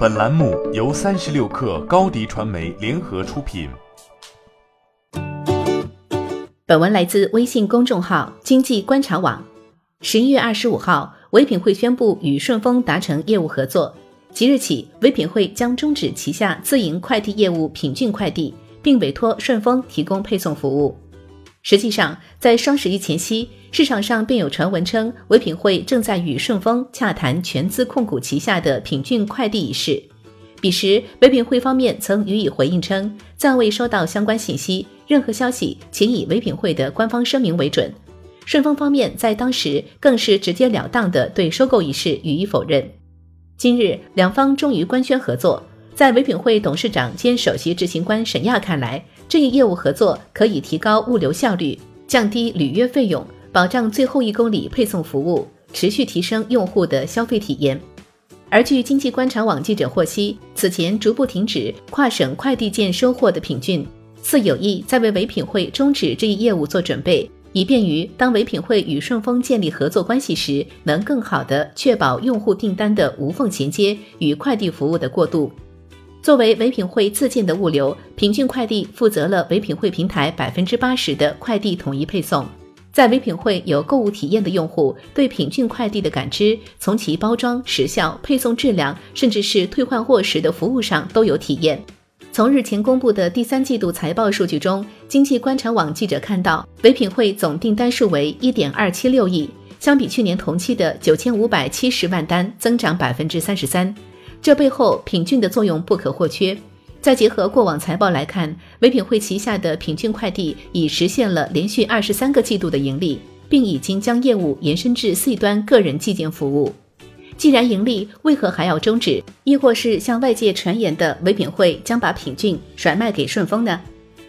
本栏目由三十六氪高低传媒联合出品。本文来自微信公众号经济观察网。十一月二十五号，唯品会宣布与顺丰达成业务合作，即日起，唯品会将终止旗下自营快递业务品骏快递，并委托顺丰提供配送服务。实际上，在双十一前夕，市场上便有传闻称，唯品会正在与顺丰洽谈全资控股旗下的品骏快递一事。彼时，唯品会方面曾予以回应称，暂未收到相关信息，任何消息请以唯品会的官方声明为准。顺丰方面在当时更是直截了当的对收购一事予以否认。今日，两方终于官宣合作。在唯品会董事长兼首席执行官沈亚看来，这一业务合作可以提高物流效率，降低履约费用，保障最后一公里配送服务，持续提升用户的消费体验。而据经济观察网记者获悉，此前逐步停止跨省快递件收货的品骏，似有意在为唯品会终止这一业务做准备，以便于当唯品会与顺丰建立合作关系时，能更好地确保用户订单的无缝衔接与快递服务的过渡。作为唯品会自建的物流，品骏快递负责了唯品会平台百分之八十的快递统一配送。在唯品会有购物体验的用户，对品骏快递的感知，从其包装、时效、配送质量，甚至是退换货时的服务上都有体验。从日前公布的第三季度财报数据中，经济观察网记者看到，唯品会总订单数为一点二七六亿，相比去年同期的九千五百七十万单，增长百分之三十三。这背后，品骏的作用不可或缺。再结合过往财报来看，唯品会旗下的品骏快递已实现了连续二十三个季度的盈利，并已经将业务延伸至 C 端个人寄件服务。既然盈利，为何还要终止？亦或是像外界传言的，唯品会将把品骏甩卖给顺丰呢？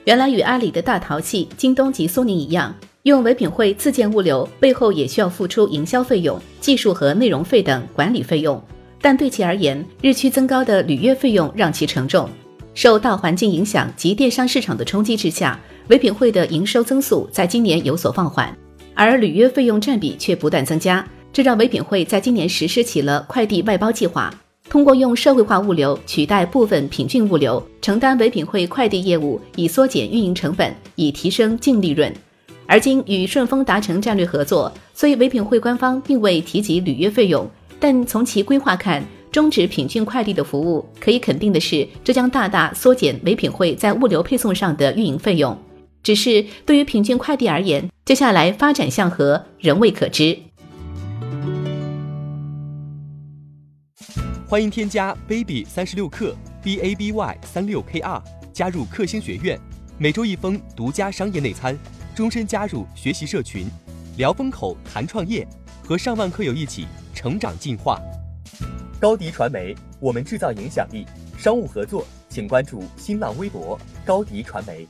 原来与阿里的大淘气、京东及苏宁一样，用唯品会自建物流，背后也需要付出营销费用、技术和内容费等管理费用。但对其而言，日趋增高的履约费用让其沉重。受大环境影响及电商市场的冲击之下，唯品会的营收增速在今年有所放缓，而履约费用占比却不断增加。这让唯品会在今年实施起了快递外包计划，通过用社会化物流取代部分品骏物流，承担唯品会快递业务，以缩减运营成本，以提升净利润。而今与顺丰达成战略合作，所以唯品会官方并未提及履约费用。但从其规划看，终止品骏快递的服务，可以肯定的是，这将大大缩减唯品会在物流配送上的运营费用。只是对于品骏快递而言，接下来发展向何，仍未可知。欢迎添加 baby 三十六克 b a b y 三六 k r 加入克星学院，每周一封独家商业内参，终身加入学习社群，聊风口谈创业，和上万课友一起。成长进化，高迪传媒，我们制造影响力。商务合作，请关注新浪微博高迪传媒。